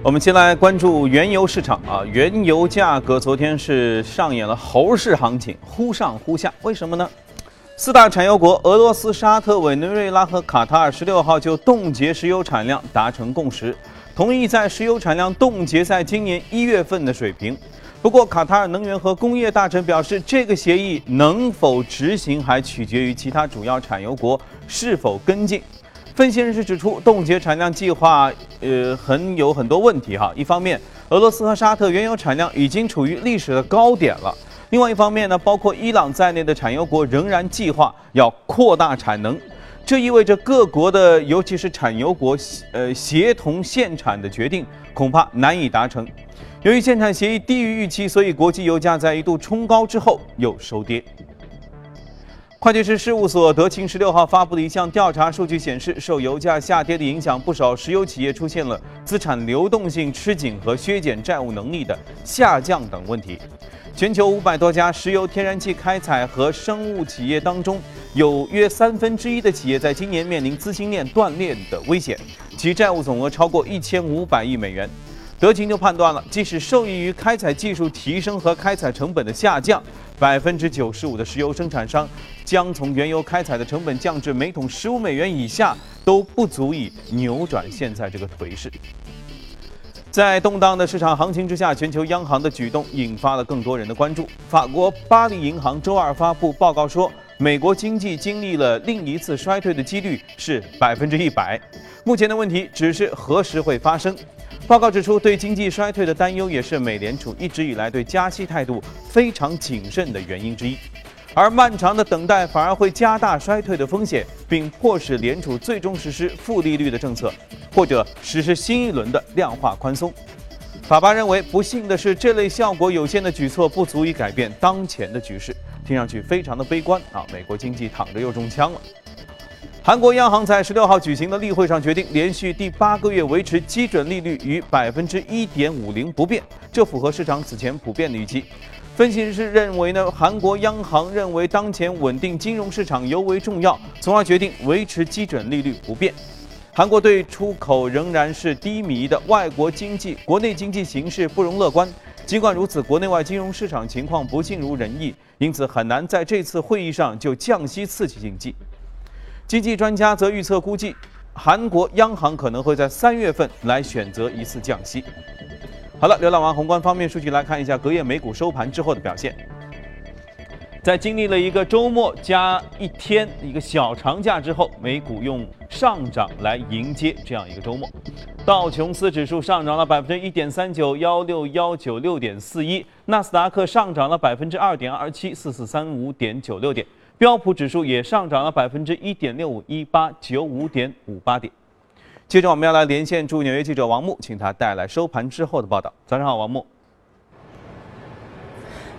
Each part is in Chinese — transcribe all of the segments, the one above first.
我们先来关注原油市场啊，原油价格昨天是上演了猴市行情，忽上忽下，为什么呢？四大产油国俄罗斯、沙特、委内瑞拉和卡塔尔十六号就冻结石油产量达成共识，同意在石油产量冻结在今年一月份的水平。不过，卡塔尔能源和工业大臣表示，这个协议能否执行还取决于其他主要产油国是否跟进。分析人士指出，冻结产量计划呃很有很多问题哈。一方面，俄罗斯和沙特原油产量已经处于历史的高点了。另外一方面呢，包括伊朗在内的产油国仍然计划要扩大产能，这意味着各国的，尤其是产油国，呃，协同限产的决定恐怕难以达成。由于限产协议低于预期，所以国际油价在一度冲高之后又收跌。会计师事务所德勤十六号发布的一项调查数据显示，受油价下跌的影响，不少石油企业出现了资产流动性吃紧和削减债务能力的下降等问题。全球五百多家石油、天然气开采和生物企业当中，有约三分之一的企业在今年面临资金链断裂的危险，其债务总额超过一千五百亿美元。德勤就判断了，即使受益于开采技术提升和开采成本的下降，百分之九十五的石油生产商将从原油开采的成本降至每桶十五美元以下，都不足以扭转现在这个颓势。在动荡的市场行情之下，全球央行的举动引发了更多人的关注。法国巴黎银行周二发布报告说，美国经济经历了另一次衰退的几率是百分之一百。目前的问题只是何时会发生。报告指出，对经济衰退的担忧也是美联储一直以来对加息态度非常谨慎的原因之一。而漫长的等待反而会加大衰退的风险，并迫使联储最终实施负利率的政策，或者实施新一轮的量化宽松。法巴认为，不幸的是，这类效果有限的举措不足以改变当前的局势。听上去非常的悲观啊！美国经济躺着又中枪了。韩国央行在十六号举行的例会上决定，连续第八个月维持基准利率于百分之一点五零不变，这符合市场此前普遍的预期。分析师认为呢，韩国央行认为当前稳定金融市场尤为重要，从而决定维持基准利率不变。韩国对出口仍然是低迷的，外国经济、国内经济形势不容乐观。尽管如此，国内外金融市场情况不尽如人意，因此很难在这次会议上就降息刺激经济。经济专家则预测估计，韩国央行可能会在三月份来选择一次降息。好了，浏览完宏观方面数据，来看一下隔夜美股收盘之后的表现。在经历了一个周末加一天一个小长假之后，美股用上涨来迎接这样一个周末。道琼斯指数上涨了百分之一点三九幺六幺九六点四一，纳斯达克上涨了百分之二点二七四四三五点九六点，标普指数也上涨了百分之一点六五一八九五点五八点。接着我们要来连线驻纽约记者王木，请他带来收盘之后的报道。早上好，王木。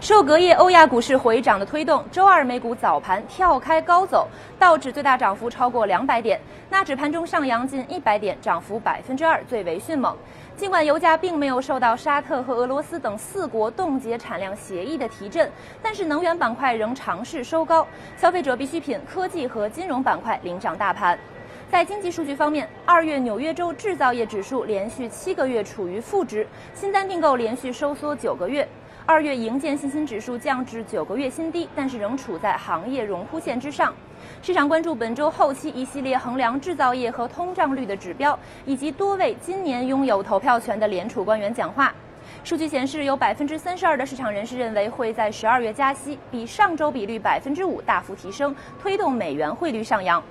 受隔夜欧亚股市回涨的推动，周二美股早盘跳开高走，道指最大涨幅超过两百点，纳指盘中上扬近一百点，涨幅百分之二，最为迅猛。尽管油价并没有受到沙特和俄罗斯等四国冻结产量协议的提振，但是能源板块仍尝试收高，消费者必需品、科技和金融板块领涨大盘。在经济数据方面，二月纽约州制造业指数连续七个月处于负值，新单订购连续收缩九个月。二月营建信心指数降至九个月新低，但是仍处在行业荣枯线之上。市场关注本周后期一系列衡量制造业和通胀率的指标，以及多位今年拥有投票权的联储官员讲话。数据显示，有百分之三十二的市场人士认为会在十二月加息，比上周比率百分之五大幅提升，推动美元汇率上扬。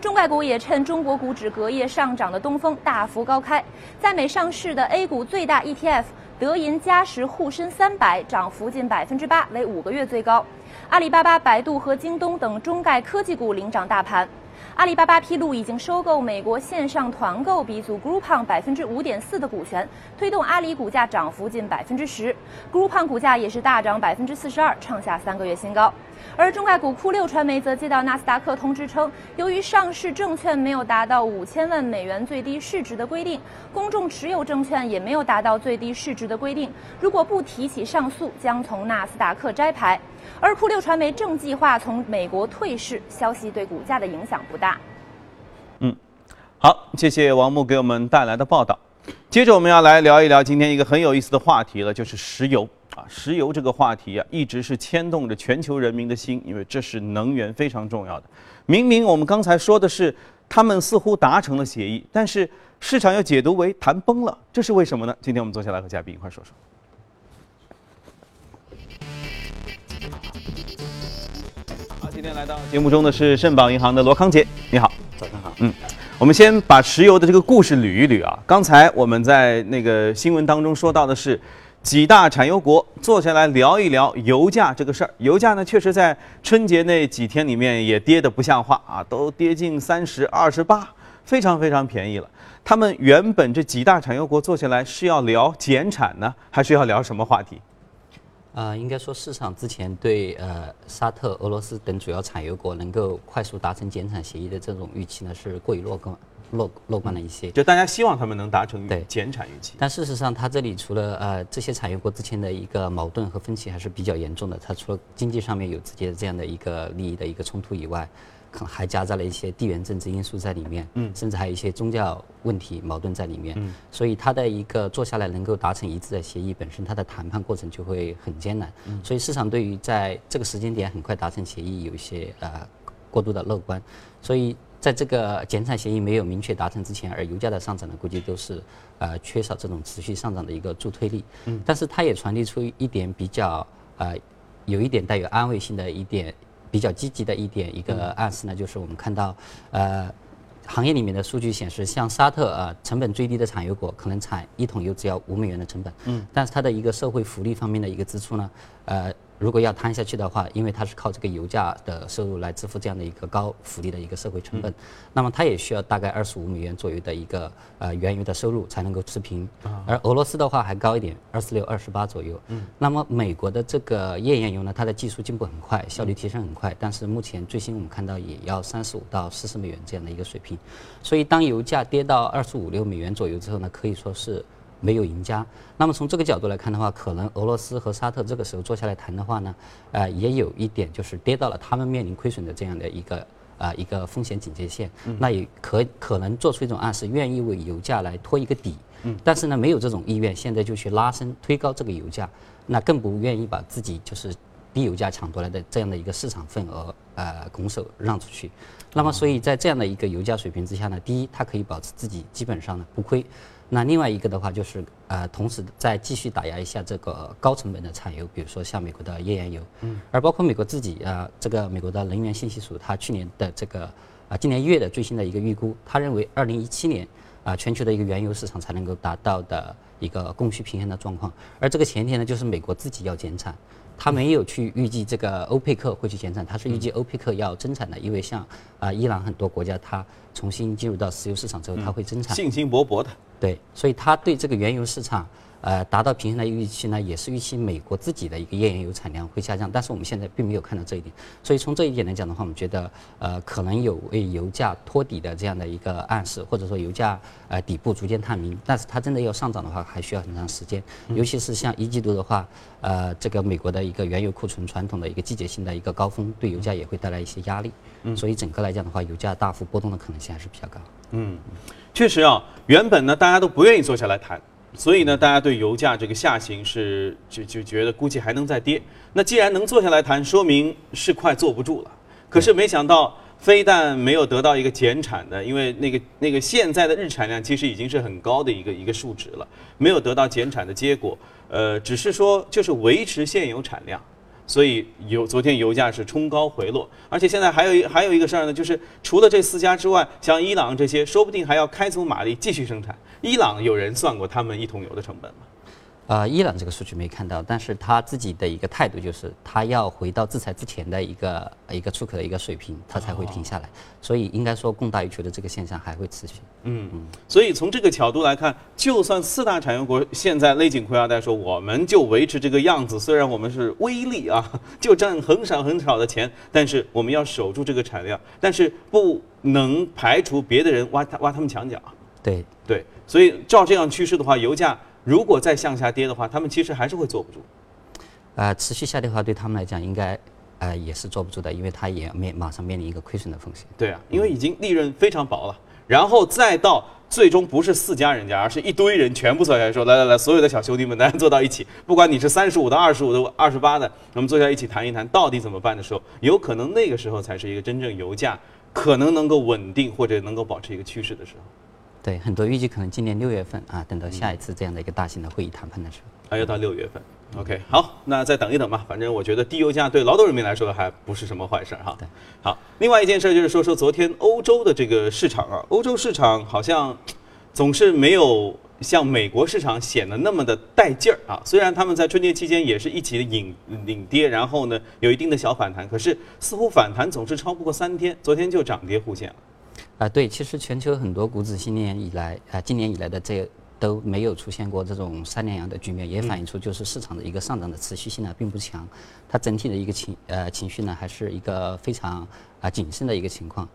中概股也趁中国股指隔夜上涨的东风大幅高开，在美上市的 A 股最大 ETF 德银嘉实沪深三百涨幅近百分之八，为五个月最高。阿里巴巴、百度和京东等中概科技股领涨大盘。阿里巴巴披露已经收购美国线上团购鼻祖 Groupon 百分之五点四的股权，推动阿里股价涨幅近百分之十，Groupon 股价也是大涨百分之四十二，创下三个月新高。而中概股酷六传媒则接到纳斯达克通知称，由于上市证券没有达到五千万美元最低市值的规定，公众持有证券也没有达到最低市值的规定，如果不提起上诉，将从纳斯达克摘牌。而酷六传媒正计划从美国退市，消息对股价的影响不大。嗯，好，谢谢王木给我们带来的报道。接着我们要来聊一聊今天一个很有意思的话题了，就是石油啊。石油这个话题啊，一直是牵动着全球人民的心，因为这是能源非常重要的。明明我们刚才说的是他们似乎达成了协议，但是市场又解读为谈崩了，这是为什么呢？今天我们坐下来和嘉宾一块说说。天来到节目中的是盛宝银行的罗康杰，你好。早上好。嗯，我们先把石油的这个故事捋一捋啊。刚才我们在那个新闻当中说到的是，几大产油国坐下来聊一聊油价这个事儿。油价呢，确实在春节那几天里面也跌得不像话啊，都跌近三十二十八，非常非常便宜了。他们原本这几大产油国坐下来是要聊减产呢，还是要聊什么话题？啊，应该说市场之前对呃沙特、俄罗斯等主要产油国能够快速达成减产协议的这种预期呢，是过于乐观、乐乐观了一些。就大家希望他们能达成对减产预期。但事实上，它这里除了呃这些产油国之间的一个矛盾和分歧还是比较严重的，它除了经济上面有直接这样的一个利益的一个冲突以外，还夹杂了一些地缘政治因素在里面，嗯，甚至还有一些宗教问题矛盾在里面，嗯，所以它的一个坐下来能够达成一致的协议本身，它的谈判过程就会很艰难，嗯，所以市场对于在这个时间点很快达成协议有一些呃过度的乐观，所以在这个减产协议没有明确达成之前，而油价的上涨呢，估计都是呃缺少这种持续上涨的一个助推力，嗯，但是它也传递出一点比较呃有一点带有安慰性的一点。比较积极的一点一个暗示呢，就是我们看到，呃，行业里面的数据显示，像沙特啊，成本最低的产油国，可能产一桶油只要五美元的成本，嗯，但是它的一个社会福利方面的一个支出呢，呃。如果要摊下去的话，因为它是靠这个油价的收入来支付这样的一个高福利的一个社会成本，那么它也需要大概二十五美元左右的一个呃原油的收入才能够持平。而俄罗斯的话还高一点，二十六、二十八左右。那么美国的这个页岩油呢，它的技术进步很快，效率提升很快，但是目前最新我们看到也要三十五到四十美元这样的一个水平。所以当油价跌到二十五六美元左右之后呢，可以说是。没有赢家。那么从这个角度来看的话，可能俄罗斯和沙特这个时候坐下来谈的话呢，呃，也有一点就是跌到了他们面临亏损的这样的一个啊一个风险警戒线。那也可可能做出一种暗示，愿意为油价来托一个底。嗯。但是呢，没有这种意愿，现在就去拉升推高这个油价，那更不愿意把自己就是低油价抢夺来的这样的一个市场份额呃拱手让出去。那么所以在这样的一个油价水平之下呢，第一，它可以保持自己基本上呢不亏。那另外一个的话就是，呃，同时再继续打压一下这个高成本的产油，比如说像美国的页岩油，嗯，而包括美国自己啊，这个美国的能源信息署，它去年的这个啊，今年一月的最新的一个预估，他认为二零一七年啊，全球的一个原油市场才能够达到的一个供需平衡的状况，而这个前提呢，就是美国自己要减产。他没有去预计这个欧佩克会去减产，他是预计欧佩克要增产的，因为像啊伊朗很多国家，它重新进入到石油市场之后，它会增产，信心勃勃的。对，所以他对这个原油市场。呃，达到平衡的预期呢，也是预期美国自己的一个页岩油产量会下降，但是我们现在并没有看到这一点，所以从这一点来讲的话，我们觉得呃可能有为油价托底的这样的一个暗示，或者说油价呃底部逐渐探明，但是它真的要上涨的话，还需要很长时间，尤其是像一季度的话，呃，这个美国的一个原油库存传统的一个季节性的一个高峰，对油价也会带来一些压力，所以整个来讲的话，油价大幅波动的可能性还是比较高。嗯，确实啊，原本呢大家都不愿意坐下来谈。所以呢，大家对油价这个下行是就就觉得估计还能再跌。那既然能坐下来谈，说明是快坐不住了。可是没想到，非但没有得到一个减产的，因为那个那个现在的日产量其实已经是很高的一个一个数值了，没有得到减产的结果。呃，只是说就是维持现有产量。所以油昨天油价是冲高回落，而且现在还有一还有一个事儿呢，就是除了这四家之外，像伊朗这些，说不定还要开足马力继续生产。伊朗有人算过他们一桶油的成本吗？呃，伊朗这个数据没看到，但是他自己的一个态度就是，他要回到制裁之前的一个一个出口的一个水平，他才会停下来。所以应该说供大于求的这个现象还会持续。嗯嗯。所以从这个角度来看，就算四大产油国现在勒紧裤腰带说，我们就维持这个样子，虽然我们是微利啊，就占很少很少的钱，但是我们要守住这个产量，但是不能排除别的人挖他挖他们墙角。对对。所以照这样趋势的话，油价。如果再向下跌的话，他们其实还是会坐不住。呃，持续下跌的话，对他们来讲应该呃也是坐不住的，因为他也面马上面临一个亏损的风险。对啊，因为已经利润非常薄了，然后再到最终不是四家人家，而是一堆人全部坐下来说，来来来，所有的小兄弟们，大家坐到一起，不管你是三十五的、二十五的、二十八的，我们坐下一起谈一谈到底怎么办的时候，有可能那个时候才是一个真正油价可能能够稳定或者能够保持一个趋势的时候。对，很多预计可能今年六月份啊，等到下一次这样的一个大型的会议谈判的时候，还要到六月份。OK，好，那再等一等吧。反正我觉得低油价对劳动人民来说还不是什么坏事哈。对，好，另外一件事就是说说昨天欧洲的这个市场啊，欧洲市场好像总是没有像美国市场显得那么的带劲儿啊。虽然他们在春节期间也是一起领领跌，然后呢有一定的小反弹，可是似乎反弹总是超不过三天，昨天就涨跌互现了。啊，对，其实全球很多股指新年以来啊，今年以来的这。都没有出现过这种三连阳的局面，也反映出就是市场的一个上涨的持续性呢并不强，它整体的一个情呃情绪呢还是一个非常啊谨慎的一个情况。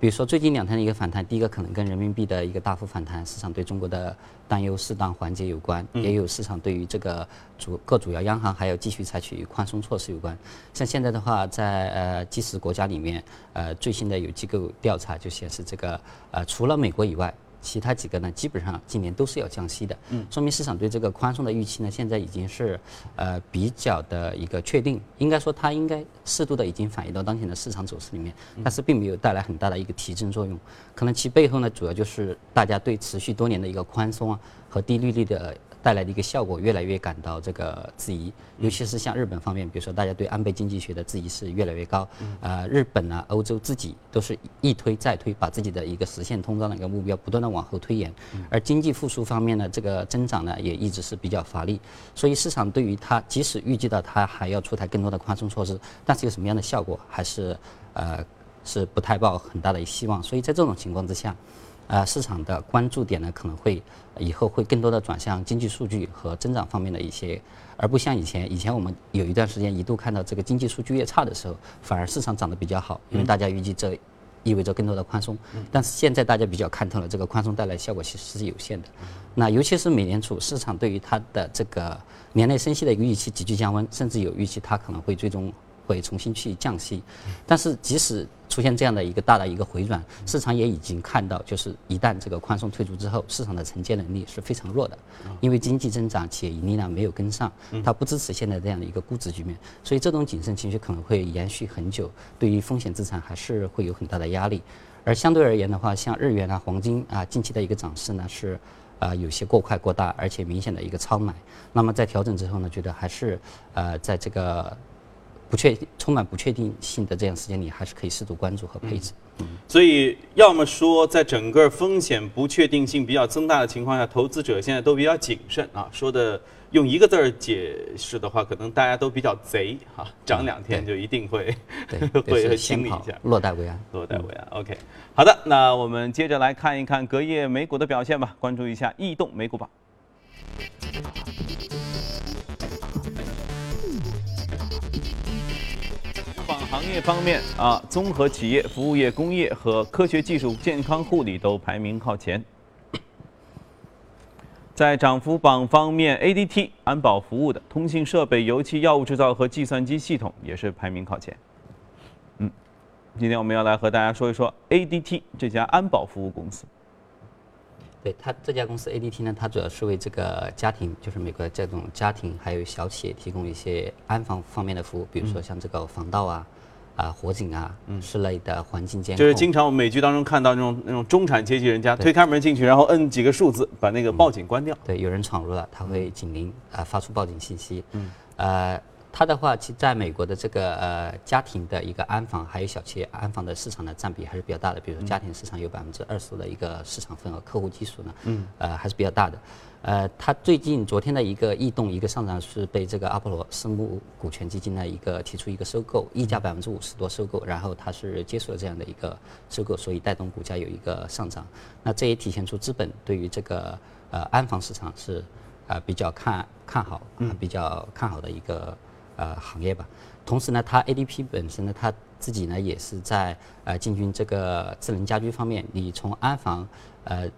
比如说最近两天的一个反弹，第一个可能跟人民币的一个大幅反弹，市场对中国的担忧适当缓解有关，也有市场对于这个主各主要央行还要继续采取宽松措施有关。像现在的话，在呃几十国家里面，呃最新的有机构调查就显示，这个呃除了美国以外。其他几个呢，基本上今年都是要降息的，嗯，说明市场对这个宽松的预期呢，现在已经是呃比较的一个确定。应该说它应该适度的已经反映到当前的市场走势里面，但是并没有带来很大的一个提振作用。可能其背后呢，主要就是大家对持续多年的一个宽松啊和低利率的。带来的一个效果越来越感到这个质疑，尤其是像日本方面，比如说大家对安倍经济学的质疑是越来越高。呃，日本啊、欧洲自己都是一推再推，把自己的一个实现通胀的一个目标不断的往后推延。而经济复苏方面呢，这个增长呢也一直是比较乏力。所以市场对于它，即使预计到它还要出台更多的宽松措施，但是有什么样的效果，还是呃是不太抱很大的希望。所以在这种情况之下。啊，市场的关注点呢，可能会以后会更多的转向经济数据和增长方面的一些，而不像以前。以前我们有一段时间一度看到这个经济数据越差的时候，反而市场涨得比较好，因为大家预计这意味着更多的宽松。但是现在大家比较看透了，这个宽松带来效果其实是有限的。那尤其是美联储市场对于它的这个年内升息的一个预期急剧降温，甚至有预期它可能会最终。会重新去降息，但是即使出现这样的一个大的一个回转，市场也已经看到，就是一旦这个宽松退出之后，市场的承接能力是非常弱的，因为经济增长、企业盈利呢没有跟上，它不支持现在这样的一个估值局面，所以这种谨慎情绪可能会延续很久，对于风险资产还是会有很大的压力。而相对而言的话，像日元啊、黄金啊，近期的一个涨势呢是啊有些过快过大，而且明显的一个超买。那么在调整之后呢，觉得还是呃在这个。不确充满不确定性的这样时间里，还是可以适度关注和配置。嗯，所以要么说，在整个风险不确定性比较增大的情况下，投资者现在都比较谨慎啊。说的用一个字儿解释的话，可能大家都比较贼哈，涨两天就一定会 会清理一下，落袋为安，落袋为安。OK，好的，那我们接着来看一看隔夜美股的表现吧，关注一下异动美股榜。业方面啊，综合企业、服务业、工业和科学技术、健康护理都排名靠前。在涨幅榜方面，ADT 安保服务的通信设备、油气、药物制造和计算机系统也是排名靠前。嗯，今天我们要来和大家说一说 ADT 这家安保服务公司。对它这家公司 ADT 呢，它主要是为这个家庭，就是美国这种家庭还有小企业提供一些安防方面的服务，比如说像这个防盗啊。啊，火警啊，室内的环境监控，就是经常我们美剧当中看到那种那种中产阶级人家推开门进去，然后摁几个数字把那个报警关掉。对，有人闯入了，他会警铃啊发出报警信息。嗯，呃，他的话，其在美国的这个呃家庭的一个安防还有小企业安防的市场的占比还是比较大的，比如说家庭市场有百分之二十的一个市场份额，客户基数呢，嗯，呃还是比较大的。呃，它最近昨天的一个异动，一个上涨是被这个阿波罗生物股权基金的一个提出一个收购，溢价百分之五十多收购，然后它是接受了这样的一个收购，所以带动股价有一个上涨。那这也体现出资本对于这个呃安防市场是啊比较看看好，比较看好的一个呃行业吧。同时呢，它 ADP 本身呢，它自己呢也是在呃进军这个智能家居方面。你从安防呃，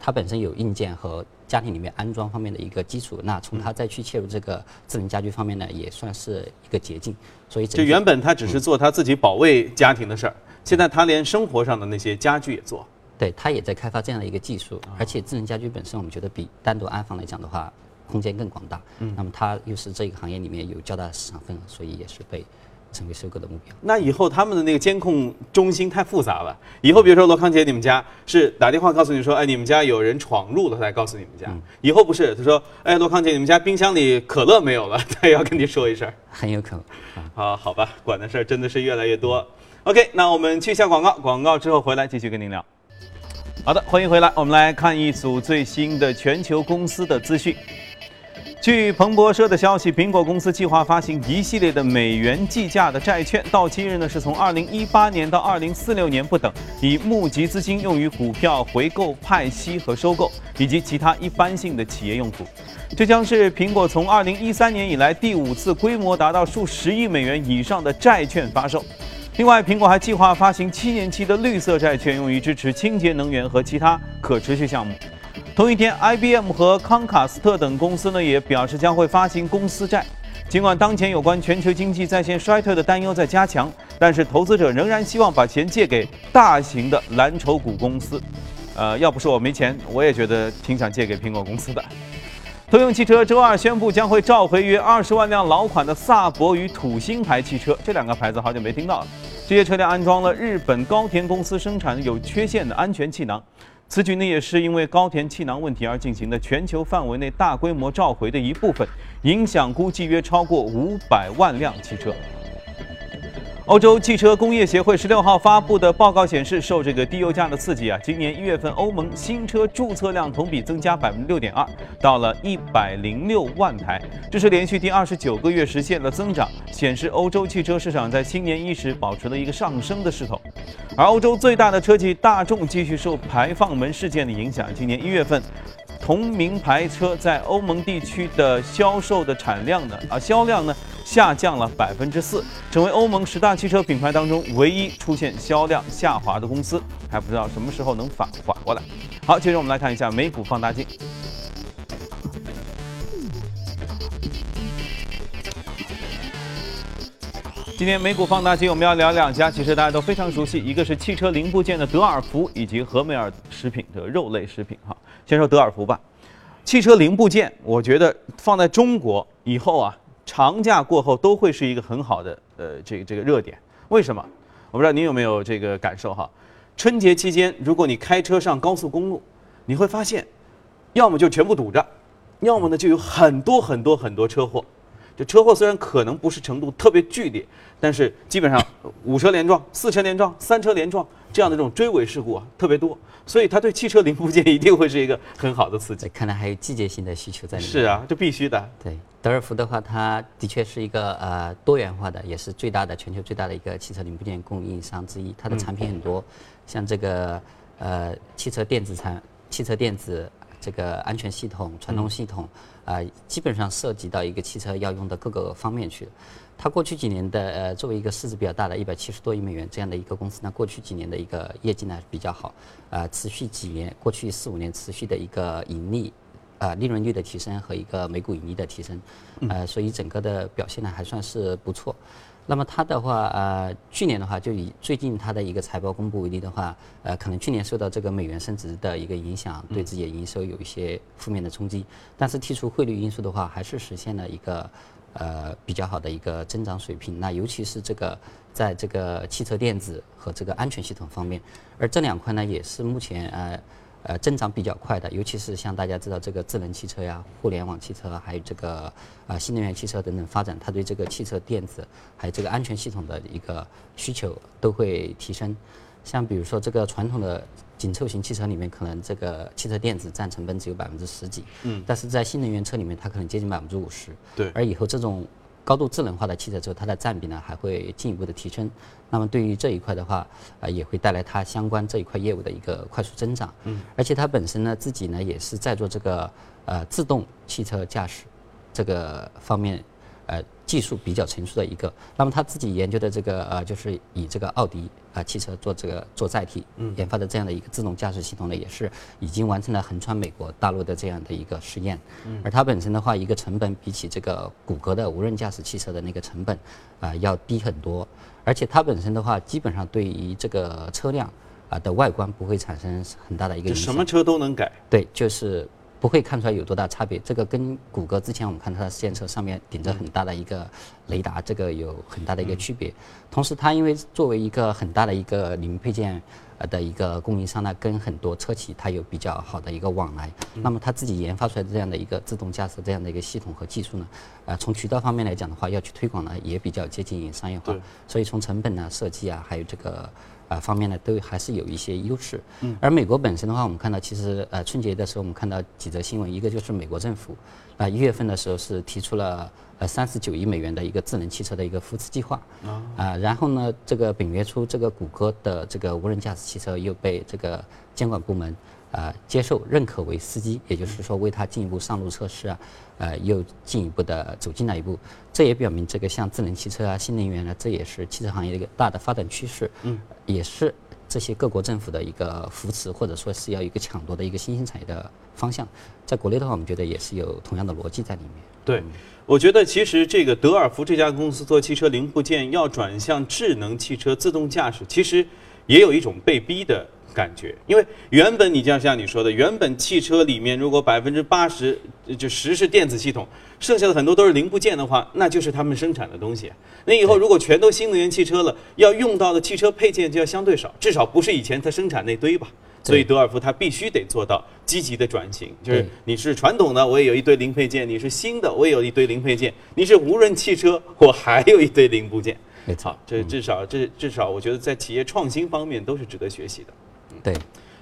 它本身有硬件和家庭里面安装方面的一个基础，那从它再去切入这个智能家居方面呢，也算是一个捷径。所以，就原本他只是做他自己保卫家庭的事儿，现在他连生活上的那些家具也做。对，他也在开发这样的一个技术，而且智能家居本身，我们觉得比单独安防来讲的话，空间更广大。嗯，那么它又是这个行业里面有较大的市场份额，所以也是被。成为收购的目标。那以后他们的那个监控中心太复杂了。以后比如说罗康杰，你们家是打电话告诉你说，哎，你们家有人闯入了，他才告诉你们家。以后不是，他说，哎，罗康杰，你们家冰箱里可乐没有了，他也要跟你说一声。很有可能。啊，好吧，管的事儿真的是越来越多。OK，那我们去一下广告，广告之后回来继续跟您聊。好的，欢迎回来，我们来看一组最新的全球公司的资讯。据彭博社的消息，苹果公司计划发行一系列的美元计价的债券，到期日呢是从二零一八年到二零四六年不等，以募集资金用于股票回购、派息和收购，以及其他一般性的企业用途。这将是苹果从二零一三年以来第五次规模达到数十亿美元以上的债券发售。另外，苹果还计划发行七年期的绿色债券，用于支持清洁能源和其他可持续项目。同一天，IBM 和康卡斯特等公司呢也表示将会发行公司债。尽管当前有关全球经济再现衰退的担忧在加强，但是投资者仍然希望把钱借给大型的蓝筹股公司。呃，要不是我没钱，我也觉得挺想借给苹果公司的。通用汽车周二宣布将会召回约二十万辆老款的萨博与土星牌汽车，这两个牌子好久没听到了。这些车辆安装了日本高田公司生产有缺陷的安全气囊。此举呢，也是因为高田气囊问题而进行的全球范围内大规模召回的一部分，影响估计约超过五百万辆汽车。欧洲汽车工业协会十六号发布的报告显示，受这个低油价的刺激啊，今年一月份欧盟新车注册量同比增加百分之六点二，到了一百零六万台，这是连续第二十九个月实现了增长，显示欧洲汽车市场在新年伊始保持了一个上升的势头。而欧洲最大的车企大众继续受排放门事件的影响，今年一月份。同名牌车在欧盟地区的销售的产量呢，啊销量呢下降了百分之四，成为欧盟十大汽车品牌当中唯一出现销量下滑的公司，还不知道什么时候能反缓过来。好，接着我们来看一下美股放大镜。今天美股放大镜我们要聊两家，其实大家都非常熟悉，一个是汽车零部件的德尔福，以及和美尔食品的肉类食品，哈。先说德尔福吧，汽车零部件，我觉得放在中国以后啊，长假过后都会是一个很好的呃这个这个热点。为什么？我不知道您有没有这个感受哈？春节期间，如果你开车上高速公路，你会发现，要么就全部堵着，要么呢就有很多很多很多车祸。这车祸虽然可能不是程度特别剧烈，但是基本上五车连撞、四车连撞、三车连撞这样的这种追尾事故啊特别多。所以它对汽车零部件一定会是一个很好的刺激。看来还有季节性的需求在里面。是啊，这必须的。对，德尔福的话，它的确是一个呃多元化的，也是最大的全球最大的一个汽车零部件供应商之一。它的产品很多，像这个呃汽车电子产、汽车电子这个安全系统、传动系统啊，基本上涉及到一个汽车要用的各个方面去。它过去几年的呃，作为一个市值比较大的一百七十多亿美元这样的一个公司，那过去几年的一个业绩呢比较好，啊，持续几年，过去四五年持续的一个盈利，啊，利润率的提升和一个每股盈利的提升，呃，所以整个的表现呢还算是不错。那么它的话，呃，去年的话就以最近它的一个财报公布为例的话，呃，可能去年受到这个美元升值的一个影响，对自己的营收有一些负面的冲击，但是剔除汇率因素的话，还是实现了一个。呃，比较好的一个增长水平。那尤其是这个，在这个汽车电子和这个安全系统方面，而这两块呢，也是目前呃呃增长比较快的。尤其是像大家知道这个智能汽车呀、互联网汽车，还有这个啊新能源汽车等等发展，它对这个汽车电子还有这个安全系统的一个需求都会提升。像比如说这个传统的。紧凑型汽车里面，可能这个汽车电子占成本只有百分之十几，嗯，但是在新能源车里面，它可能接近百分之五十，对。而以后这种高度智能化的汽车之后，它的占比呢还会进一步的提升。那么对于这一块的话，啊，也会带来它相关这一块业务的一个快速增长，嗯。而且它本身呢，自己呢也是在做这个呃自动汽车驾驶这个方面。呃，技术比较成熟的一个，那么他自己研究的这个呃，就是以这个奥迪啊汽车做这个做载体，研发的这样的一个自动驾驶系统呢，也是已经完成了横穿美国大陆的这样的一个试验。而它本身的话，一个成本比起这个谷歌的无人驾驶汽车的那个成本啊要低很多，而且它本身的话，基本上对于这个车辆啊的外观不会产生很大的一个影响。什么车都能改。对，就是不会看出来有多大差别。这个跟谷歌之前我们看它的试验车上面顶着很大的一个雷达，这个有很大的一个区别。同时，它因为作为一个很大的一个零配件。呃的一个供应商呢，跟很多车企它有比较好的一个往来，那么它自己研发出来的这样的一个自动驾驶这样的一个系统和技术呢，呃，从渠道方面来讲的话，要去推广呢，也比较接近商业化，所以从成本呢、设计啊，还有这个呃方面呢，都还是有一些优势。嗯。而美国本身的话，我们看到其实呃春节的时候，我们看到几则新闻，一个就是美国政府啊一月份的时候是提出了。呃，三十九亿美元的一个智能汽车的一个扶持计划啊，然后呢，这个本月初，这个谷歌的这个无人驾驶汽车又被这个监管部门啊接受认可为司机，也就是说为他进一步上路测试啊，呃，又进一步的走进了一步，这也表明这个像智能汽车啊、新能源呢，这也是汽车行业的一个大的发展趋势，嗯，也是这些各国政府的一个扶持或者说是要一个抢夺的一个新兴产业的方向，在国内的话，我们觉得也是有同样的逻辑在里面，对。我觉得其实这个德尔福这家公司做汽车零部件要转向智能汽车自动驾驶，其实也有一种被逼的感觉。因为原本你就像你说的，原本汽车里面如果百分之八十就十是电子系统，剩下的很多都是零部件的话，那就是他们生产的东西。那以后如果全都新能源汽车了，要用到的汽车配件就要相对少，至少不是以前它生产那堆吧。所以德尔福它必须得做到积极的转型，就是你是传统的，我也有一堆零配件；你是新的，我也有一堆零配件；你是无人汽车，我还有一堆零部件。没错，这至少这至少我觉得在企业创新方面都是值得学习的。对，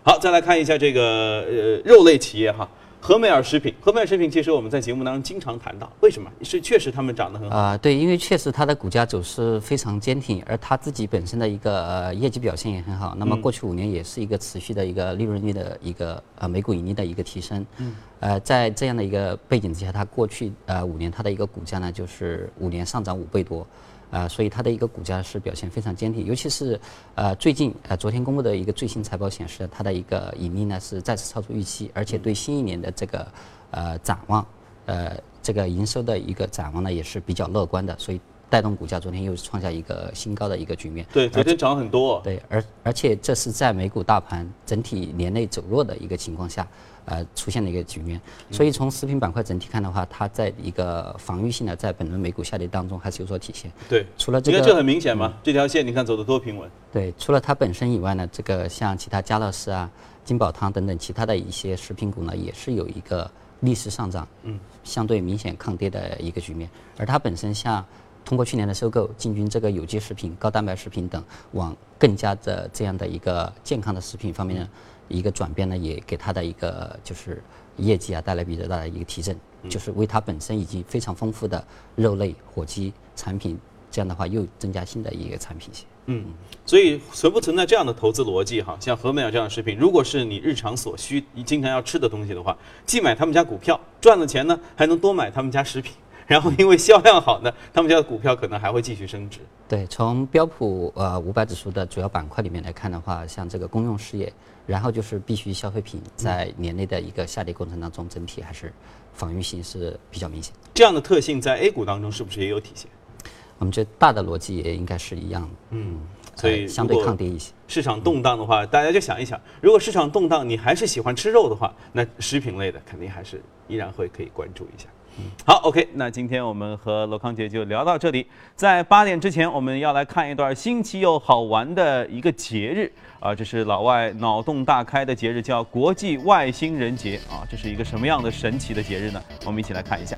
好，再来看一下这个呃肉类企业哈。和美尔食品，和美尔食品其实我们在节目当中经常谈到，为什么？是确实他们涨得很好啊，对，因为确实它的股价走势非常坚挺，而它自己本身的一个呃业绩表现也很好。那么过去五年也是一个持续的一个利润率的一个呃每股盈利的一个提升。嗯。呃，在这样的一个背景之下，它过去呃五年它的一个股价呢，就是五年上涨五倍多。啊，所以它的一个股价是表现非常坚挺，尤其是呃最近呃昨天公布的一个最新财报显示，它的一个盈利呢是再次超出预期，而且对新一年的这个呃展望，呃这个营收的一个展望呢也是比较乐观的，所以带动股价昨天又创下一个新高的一个局面。对，昨天涨很多。对，而而且这是在美股大盘整体年内走弱的一个情况下。呃，出现的一个局面，所以从食品板块整体看的话，它在一个防御性的，在本轮美股下跌当中还是有所体现。对，除了这个，这很明显嘛，这条线你看走的多平稳。对，除了它本身以外呢，这个像其他家乐氏啊、金宝汤等等其他的一些食品股呢，也是有一个逆势上涨，嗯，相对明显抗跌的一个局面。而它本身像通过去年的收购，进军这个有机食品、高蛋白食品等，往更加的这样的一个健康的食品方面呢。一个转变呢，也给它的一个就是业绩啊带来比较大的一个提振，就是为它本身已经非常丰富的肉类火鸡产品，这样的话又增加新的一个产品线。嗯，所以存不存在这样的投资逻辑哈？像和美尔这样的食品，如果是你日常所需、你经常要吃的东西的话，既买他们家股票赚了钱呢，还能多买他们家食品。然后因为销量好呢，他们家的股票可能还会继续升值。对，从标普呃五百指数的主要板块里面来看的话，像这个公用事业，然后就是必须消费品，在年内的一个下跌过程当中，整体还是防御性是比较明显。这样的特性在 A 股当中是不是也有体现？我们觉得大的逻辑也应该是一样的。嗯，所以相对抗跌一些。市场动荡的话，大家就想一想，如果市场动荡，你还是喜欢吃肉的话，那食品类的肯定还是依然会可以关注一下。好，OK，那今天我们和罗康杰就聊到这里。在八点之前，我们要来看一段新奇又好玩的一个节日啊，这是老外脑洞大开的节日，叫国际外星人节啊。这是一个什么样的神奇的节日呢？我们一起来看一下。